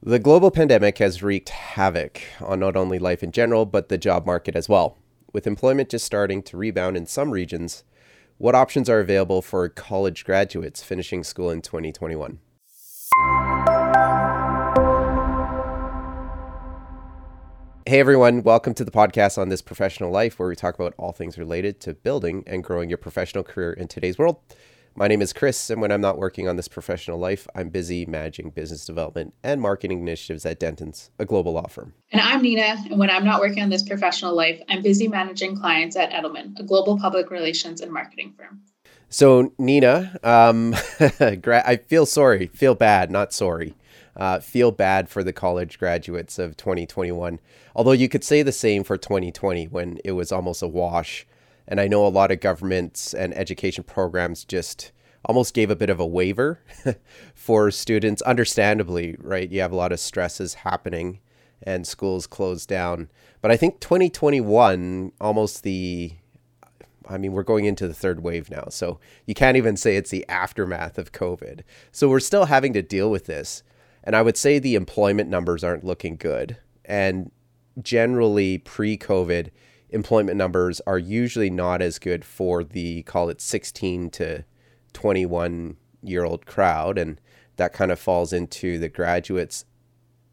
The global pandemic has wreaked havoc on not only life in general, but the job market as well. With employment just starting to rebound in some regions, what options are available for college graduates finishing school in 2021? Hey everyone, welcome to the podcast on this professional life where we talk about all things related to building and growing your professional career in today's world. My name is Chris, and when I'm not working on this professional life, I'm busy managing business development and marketing initiatives at Dentons, a global law firm. And I'm Nina, and when I'm not working on this professional life, I'm busy managing clients at Edelman, a global public relations and marketing firm. So, Nina, um, I feel sorry, feel bad, not sorry. Uh, feel bad for the college graduates of 2021. Although you could say the same for 2020 when it was almost a wash and I know a lot of governments and education programs just almost gave a bit of a waiver for students, understandably, right? You have a lot of stresses happening and schools closed down. But I think 2021, almost the I mean, we're going into the third wave now. So you can't even say it's the aftermath of COVID. So we're still having to deal with this. And I would say the employment numbers aren't looking good. And generally, pre COVID, employment numbers are usually not as good for the call it 16 to 21 year old crowd and that kind of falls into the graduates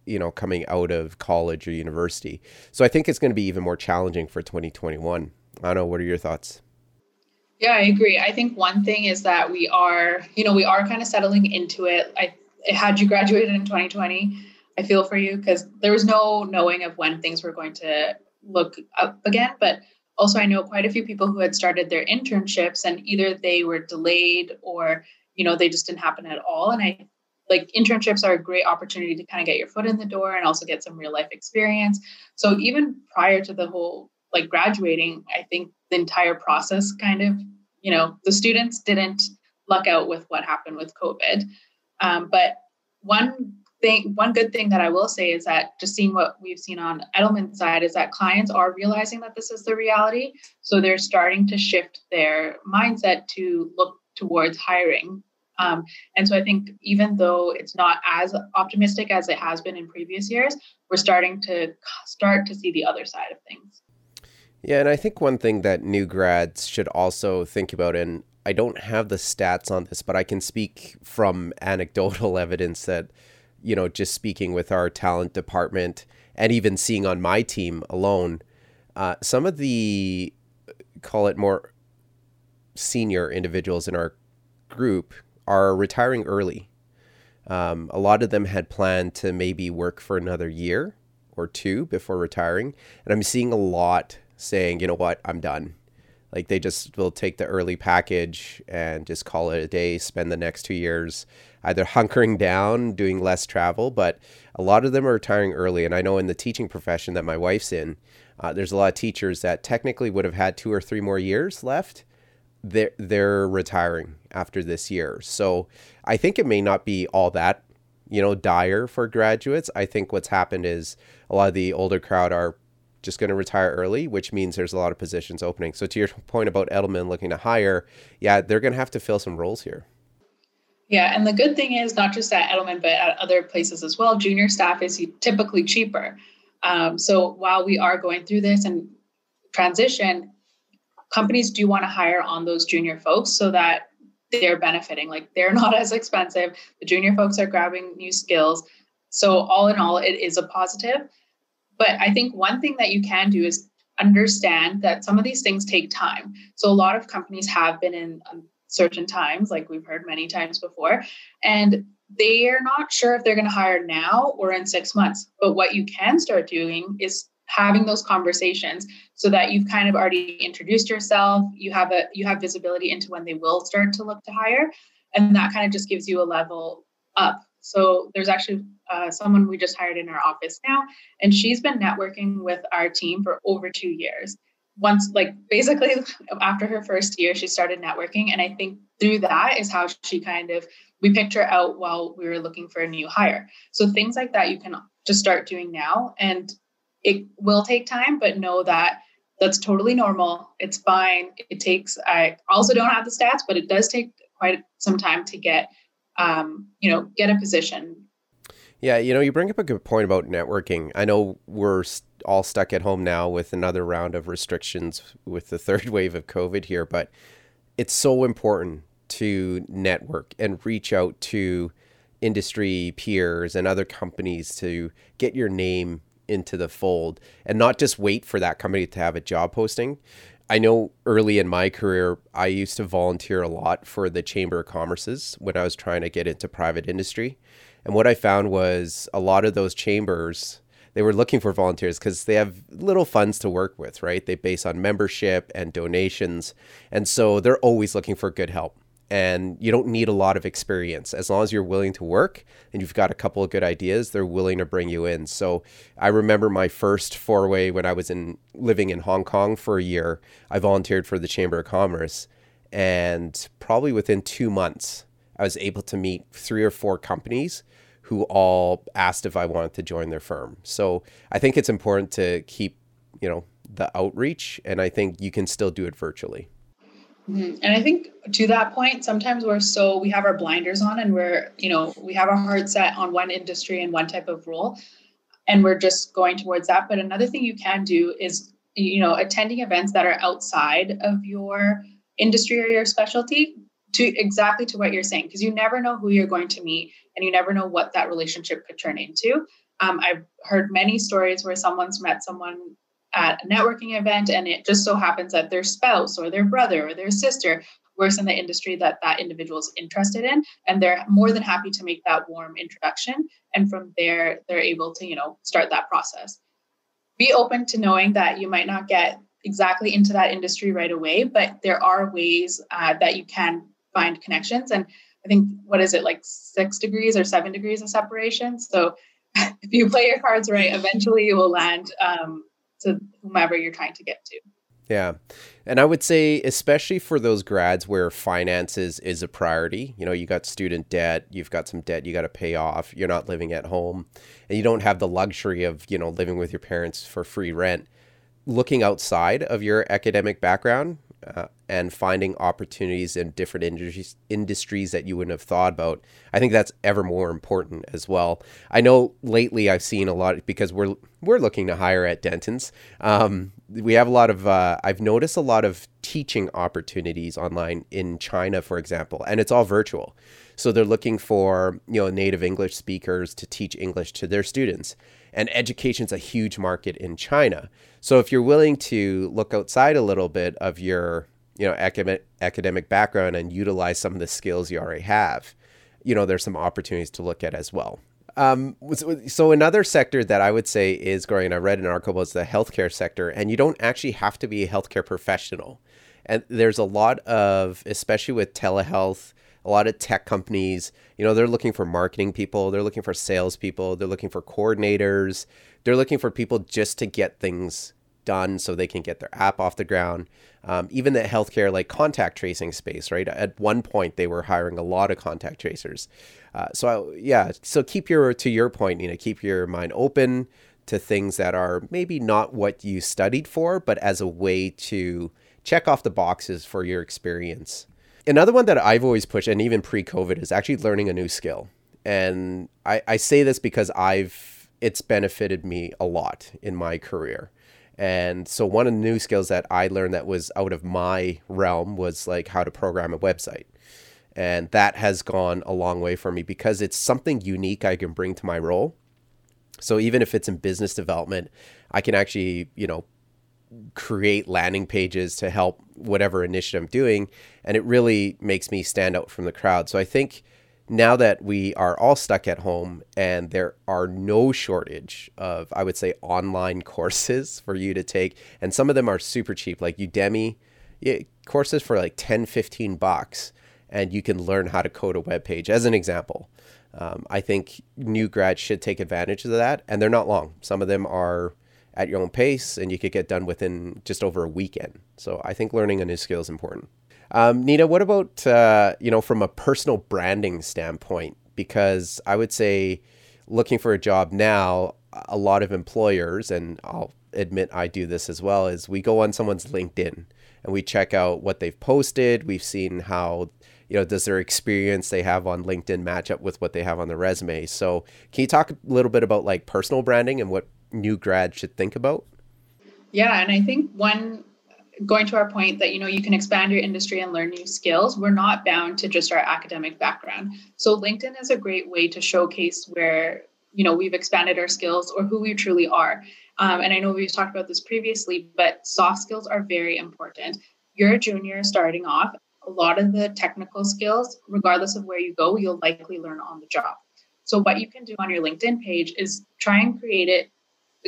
you know coming out of college or university. So i think it's going to be even more challenging for 2021 i don't know what are your thoughts? Yeah i agree. I think one thing is that we are you know we are kind of settling into it. I had you graduated in 2020 i feel for you because there was no knowing of when things were going to look up again. But also, I know quite a few people who had started their internships and either they were delayed or, you know, they just didn't happen at all. And I like internships are a great opportunity to kind of get your foot in the door and also get some real life experience. So even prior to the whole like graduating, I think the entire process kind of, you know, the students didn't luck out with what happened with COVID. Um, but one thing, one good thing that I will say is that just seeing what we've seen on Edelman's side is that clients are realizing that this is the reality. So they're starting to shift their mindset to look towards hiring. Um, and so I think even though it's not as optimistic as it has been in previous years, we're starting to start to see the other side of things. Yeah, and I think one thing that new grads should also think about, and I don't have the stats on this, but I can speak from anecdotal evidence that you know, just speaking with our talent department and even seeing on my team alone, uh, some of the call it more senior individuals in our group are retiring early. Um, a lot of them had planned to maybe work for another year or two before retiring. And I'm seeing a lot saying, you know what, I'm done. Like they just will take the early package and just call it a day, spend the next two years either hunkering down, doing less travel, but a lot of them are retiring early. And I know in the teaching profession that my wife's in, uh, there's a lot of teachers that technically would have had two or three more years left. They're, they're retiring after this year. So I think it may not be all that, you know, dire for graduates. I think what's happened is a lot of the older crowd are just going to retire early, which means there's a lot of positions opening. So to your point about Edelman looking to hire, yeah, they're going to have to fill some roles here. Yeah, and the good thing is not just at Edelman, but at other places as well. Junior staff is typically cheaper. Um, so while we are going through this and transition, companies do want to hire on those junior folks so that they're benefiting. Like they're not as expensive. The junior folks are grabbing new skills. So all in all, it is a positive. But I think one thing that you can do is understand that some of these things take time. So a lot of companies have been in um, certain times, like we've heard many times before. And they are not sure if they're going to hire now or in six months. But what you can start doing is having those conversations so that you've kind of already introduced yourself you have a you have visibility into when they will start to look to hire and that kind of just gives you a level up so there's actually uh, someone we just hired in our office now and she's been networking with our team for over two years once like basically after her first year she started networking and i think through that is how she kind of we picked her out while we were looking for a new hire. So things like that you can just start doing now and it will take time but know that that's totally normal. It's fine. It takes i also don't have the stats but it does take quite some time to get um, you know get a position Yeah, you know, you bring up a good point about networking. I know we're all stuck at home now with another round of restrictions with the third wave of COVID here, but it's so important to network and reach out to industry peers and other companies to get your name into the fold and not just wait for that company to have a job posting. I know early in my career, I used to volunteer a lot for the Chamber of Commerce's when I was trying to get into private industry. And what I found was a lot of those chambers, they were looking for volunteers because they have little funds to work with, right? They base on membership and donations. And so they're always looking for good help. And you don't need a lot of experience. As long as you're willing to work and you've got a couple of good ideas they're willing to bring you in. So i remember my first foray when i was in living in hong kong for a year. I volunteered for the chamber of commerce. And probably within two months i was able to meet three or four companies who all asked if i wanted to join their firm so i think it's important to keep you know the outreach and i think you can still do it virtually Mm-hmm. And I think to that point, sometimes we're so we have our blinders on and we're, you know, we have our heart set on one industry and one type of role, and we're just going towards that. But another thing you can do is, you know, attending events that are outside of your industry or your specialty to exactly to what you're saying, because you never know who you're going to meet and you never know what that relationship could turn into. Um, I've heard many stories where someone's met someone at a networking event and it just so happens that their spouse or their brother or their sister works in the industry that that individual is interested in and they're more than happy to make that warm introduction and from there they're able to you know start that process be open to knowing that you might not get exactly into that industry right away but there are ways uh, that you can find connections and i think what is it like six degrees or seven degrees of separation so if you play your cards right eventually you will land um, to whomever you're trying to get to. Yeah. And I would say, especially for those grads where finances is a priority, you know, you got student debt, you've got some debt you got to pay off, you're not living at home, and you don't have the luxury of, you know, living with your parents for free rent. Looking outside of your academic background uh, and finding opportunities in different industries industries that you wouldn't have thought about. I think that's ever more important as well. I know lately I've seen a lot because we're we're looking to hire at Dentons. Um, we have a lot of uh, I've noticed a lot of teaching opportunities online in China, for example, and it's all virtual. So they're looking for you know native English speakers to teach English to their students and education's a huge market in China. So if you're willing to look outside a little bit of your, you know, academic academic background and utilize some of the skills you already have, you know, there's some opportunities to look at as well. Um, so another sector that I would say is growing, I read an article was the healthcare sector, and you don't actually have to be a healthcare professional. And there's a lot of, especially with telehealth, a lot of tech companies, you know, they're looking for marketing people, they're looking for salespeople, they're looking for coordinators, they're looking for people just to get things done so they can get their app off the ground. Um, even the healthcare, like contact tracing space, right? At one point, they were hiring a lot of contact tracers. Uh, so I, yeah, so keep your to your point, you know, keep your mind open to things that are maybe not what you studied for, but as a way to check off the boxes for your experience another one that I've always pushed, and even pre-COVID, is actually learning a new skill. And I, I say this because I've it's benefited me a lot in my career. And so one of the new skills that I learned that was out of my realm was like how to program a website. And that has gone a long way for me because it's something unique I can bring to my role. So even if it's in business development, I can actually, you know, create landing pages to help whatever initiative I'm doing. And it really makes me stand out from the crowd. So I think now that we are all stuck at home and there are no shortage of, I would say, online courses for you to take, and some of them are super cheap, like Udemy yeah, courses for like 10, 15 bucks, and you can learn how to code a web page as an example. Um, I think new grads should take advantage of that, and they're not long. Some of them are at your own pace and you could get done within just over a weekend. So I think learning a new skill is important. Um, Nina, what about, uh, you know, from a personal branding standpoint? Because I would say looking for a job now, a lot of employers, and I'll admit I do this as well, is we go on someone's LinkedIn and we check out what they've posted. We've seen how, you you know, does their experience they have on LinkedIn match up with what they have on their resume? So, can you talk a little bit about like personal branding and what new grads should think about? Yeah, and I think one going to our point that you know you can expand your industry and learn new skills we're not bound to just our academic background. So linkedin is a great way to showcase where you know we've expanded our skills or who we truly are. Um, and i know we've talked about this previously but soft skills are very important. You're a junior starting off. A lot of the technical skills regardless of where you go you'll likely learn on the job. So what you can do on your linkedin page is try and create it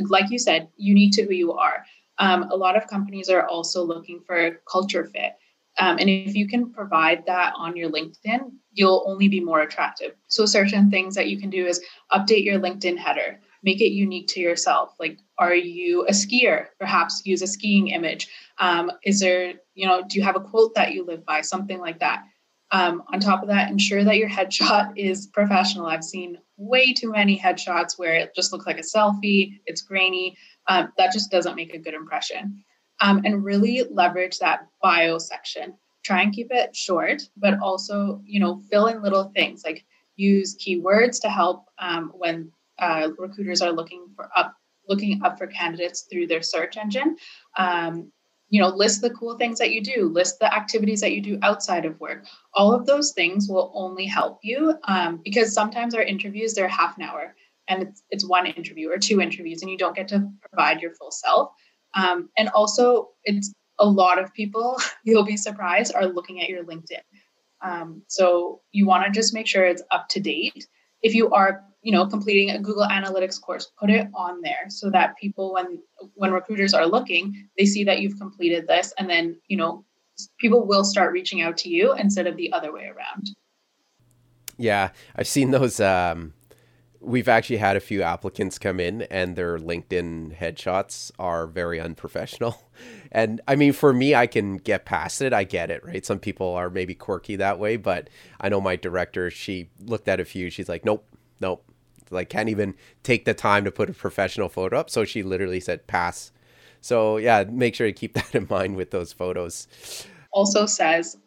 like you said unique to who you are um, a lot of companies are also looking for culture fit. Um, and if you can provide that on your LinkedIn, you'll only be more attractive. So, certain things that you can do is update your LinkedIn header, make it unique to yourself. Like, are you a skier? Perhaps use a skiing image. Um, is there, you know, do you have a quote that you live by? Something like that. Um, on top of that, ensure that your headshot is professional. I've seen way too many headshots where it just looks like a selfie, it's grainy um, that just doesn't make a good impression. Um, and really leverage that bio section. Try and keep it short, but also, you know, fill in little things like use keywords to help um, when uh, recruiters are looking for up looking up for candidates through their search engine. Um, you know, list the cool things that you do, list the activities that you do outside of work. All of those things will only help you um, because sometimes our interviews they're half an hour and it's, it's one interview or two interviews and you don't get to provide your full self. Um, and also it's a lot of people you'll be surprised are looking at your linkedin. Um, so you want to just make sure it's up to date. If you are you know completing a google analytics course put it on there so that people when when recruiters are looking they see that you've completed this and then you know people will start reaching out to you instead of the other way around. Yeah i've seen those um we've actually had a few applicants come in and their LinkedIn headshots are very unprofessional. And I mean, for me, I can get past it. I get it, right? Some people are maybe quirky that way, but I know my director, she looked at a few. She's like, nope, nope. Like, can't even take the time to put a professional photo up. So she literally said, pass. So, yeah, make sure to keep that in mind with those photos. Also says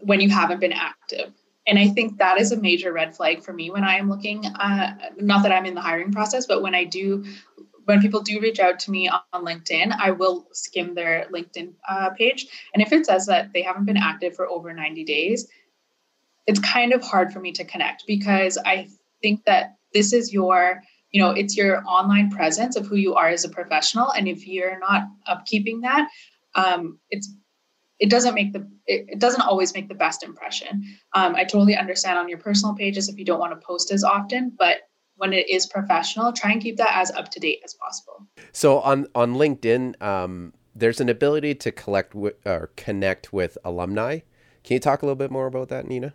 when you haven't been active and i think that is a major red flag for me when i am looking uh, not that i'm in the hiring process but when i do when people do reach out to me on linkedin i will skim their linkedin uh, page. And if it says that they haven't been active for over 90 days it's kind of hard for me to connect because i think that this is your you know it's your online presence of who you are as a professional. And if you're not upkeeping that um, it's it doesn't make the it, doesn't always make the best impression. Um, I totally understand on your personal pages if you don't want to post as often, but when it is professional, try and keep that as up to date as possible. So on on LinkedIn, um, there's an ability to collect with, or connect with alumni. Can you talk a little bit more about that, Nina?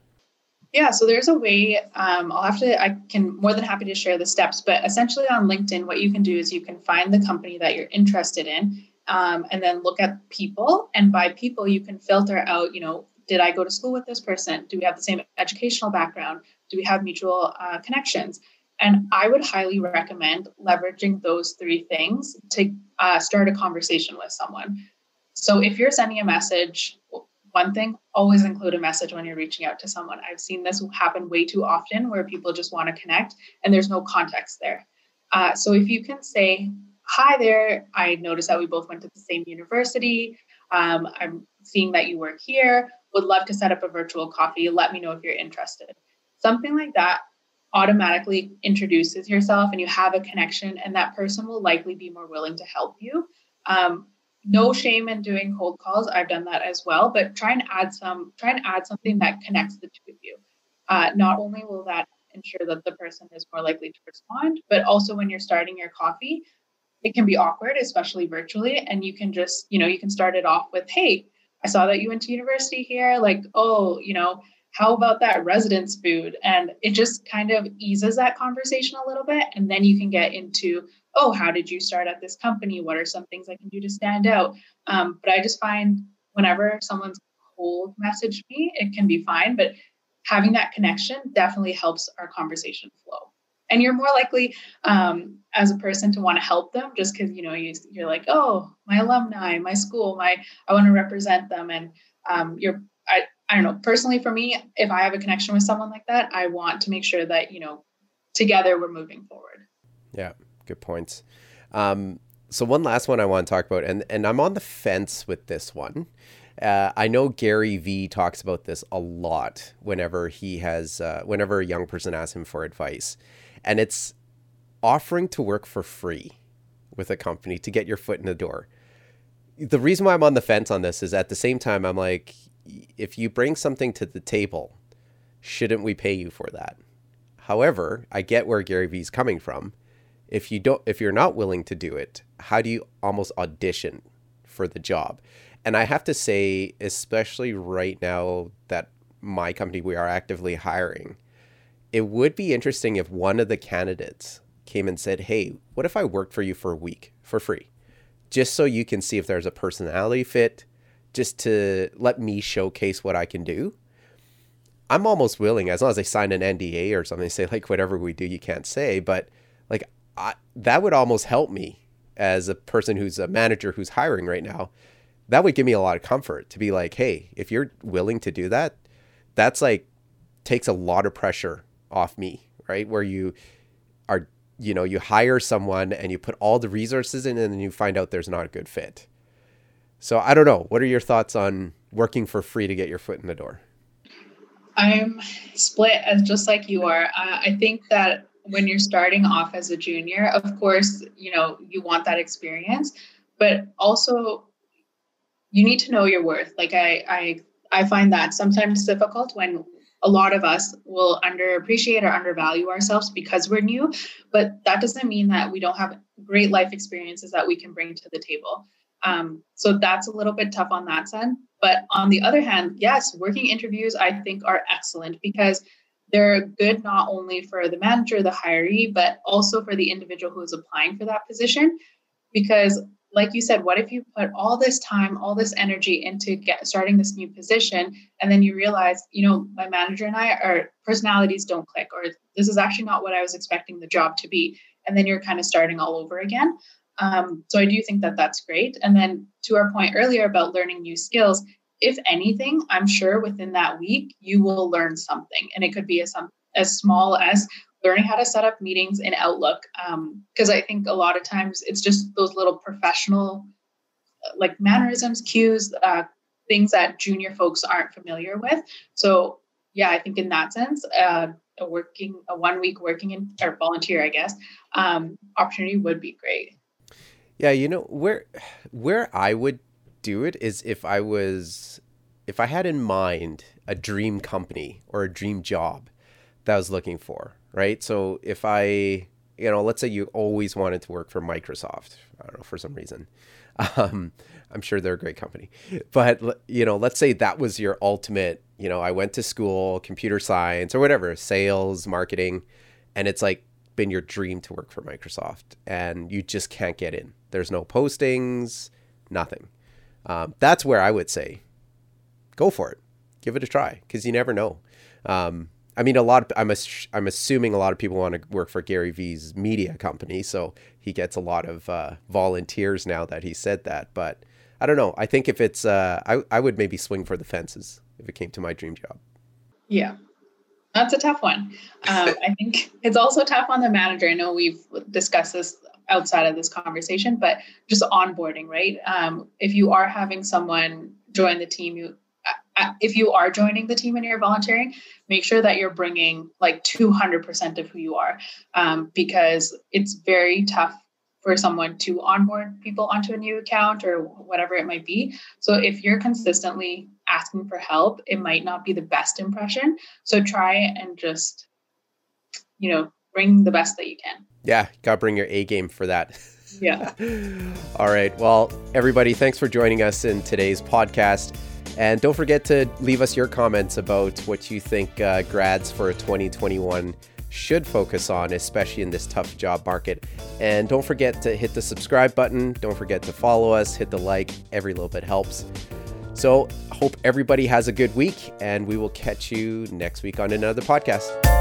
Yeah, so there's a way. Um, I'll have to. I can more than happy to share the steps, but essentially on LinkedIn, what you can do is you can find the company that you're interested in um, and then look at people. And by people, you can filter out, you know, did I go to school with this person? Do we have the same educational background? Do we have mutual uh, connections? And I would highly recommend leveraging those three things to uh, start a conversation with someone. So if you're sending a message, one thing, always include a message when you're reaching out to someone. I've seen this happen way too often where people just want to connect and there's no context there. Uh, so if you can say, hi there, I noticed that we both went to the same university. Um, I'm seeing that you work here. Would love to set up a virtual coffee. Let me know if you're interested. Something like that automatically introduces yourself and you have a connection, and that person will likely be more willing to help you. Um, no shame in doing cold calls. I've done that as well, but try and add some, try and add something that connects the two of you. Uh, not only will that ensure that the person is more likely to respond, but also when you're starting your coffee, it can be awkward, especially virtually. And you can just, you know, you can start it off with, hey, I saw that you went to university here. Like, oh, you know, how about that residence food? And it just kind of eases that conversation a little bit. And then you can get into, oh, how did you start at this company? What are some things I can do to stand out? Um, but I just find whenever someone's cold message me, it can be fine. But having that connection definitely helps our conversation flow and you're more likely um, as a person to want to help them just because you know you, you're like oh my alumni my school my i want to represent them and um, you're I, I don't know, personally for me, if I have a connection with someone like that, I want to make sure that, you know, together we're moving forward. Yeah, good points. Um, so one last one I want to talk about, and and I'm on the fence with this one. Uh, I know Gary Vee talks about this a lot whenever he has, uh, whenever a young person asks him for advice, and it's offering to work for free with a company to get your foot in the door. The reason why I'm on the fence on this is at the same time I'm like, if you bring something to the table, shouldn't we pay you for that? However, I get where Gary Vee's coming from. If you don't if you're not willing to do it, how do you almost audition for the job? And I have to say, especially right now that my company we are actively hiring, it would be interesting if one of the candidates came and said, "Hey, what if I worked for you for a week for free?" Just so you can see if there's a personality fit, just to let me showcase what I can do. I'm almost willing, as long as they sign an NDA or something, say like whatever we do, you can't say. But like I, that would almost help me as a person who's a manager who's hiring right now. That would give me a lot of comfort to be like, hey, if you're willing to do that, that's like takes a lot of pressure off me, right? Where you are, you know, you hire someone and you put all the resources in, and then you find out there's not a good fit. So I don't know. What are your thoughts on working for free to get your foot in the door? I'm split as just like you are. Uh, I think that when you're starting off as a junior, of course, you know, you want that experience, but also you need to know your worth. Like I I I find that sometimes difficult when a lot of us will underappreciate or undervalue ourselves because we're new, but that doesn't mean that we don't have great life experiences that we can bring to the table. Um, so that's a little bit tough on that side. But on the other hand, yes, working interviews I think are excellent because they're good not only for the manager, the hiree, but also for the individual who is applying for that position. Because, like you said, what if you put all this time, all this energy into get, starting this new position, and then you realize, you know, my manager and I, our personalities don't click, or this is actually not what I was expecting the job to be, and then you're kind of starting all over again. Um, so I do think that that's great. And then to our point earlier about learning new skills, if anything, I'm sure within that week you will learn something, and it could be as as small as learning how to set up meetings in Outlook. Because um, I think a lot of times it's just those little professional, uh, like mannerisms, cues, uh, things that junior folks aren't familiar with. So yeah, I think in that sense, uh, a working a one week working in or volunteer, I guess, um, opportunity would be great. Yeah, you know where where I would do it is if I was if I had in mind a dream company or a dream job that I was looking for, right? So if I, you know, let's say you always wanted to work for Microsoft, I don't know, for some reason. Um, I'm sure they're a great company. But, you know, let's say that was your ultimate, you know, I went to school, computer science or whatever, sales, marketing, and it's like been your dream to work for Microsoft and you just can't get in. There's no postings, nothing. Um, that's where I would say, go for it, give it a try, because you never know. Um, I mean, a lot. Of, I'm I'm assuming a lot of people want to work for Gary Vee's media company, so he gets a lot of uh, volunteers now that he said that. But I don't know. I think if it's, uh, I I would maybe swing for the fences if it came to my dream job. Yeah, that's a tough one. Um, I think it's also tough on the manager. I know we've discussed this outside of this conversation, but just onboarding, right? Um, if you are having someone join the team, you if you are joining the team and you're volunteering, make sure that you're bringing like 200% of who you are, um, because it's very tough for someone to onboard people onto a new account or whatever it might be. So if you're consistently asking for help, it might not be the best impression. So try and just, you know, bring the best that you can. Yeah, got to bring your A game for that. Yeah. All right. Well, everybody, thanks for joining us in today's podcast. And don't forget to leave us your comments about what you think uh, grads for 2021 should focus on, especially in this tough job market. And don't forget to hit the subscribe button. Don't forget to follow us, hit the like. Every little bit helps. So, hope everybody has a good week, and we will catch you next week on another podcast.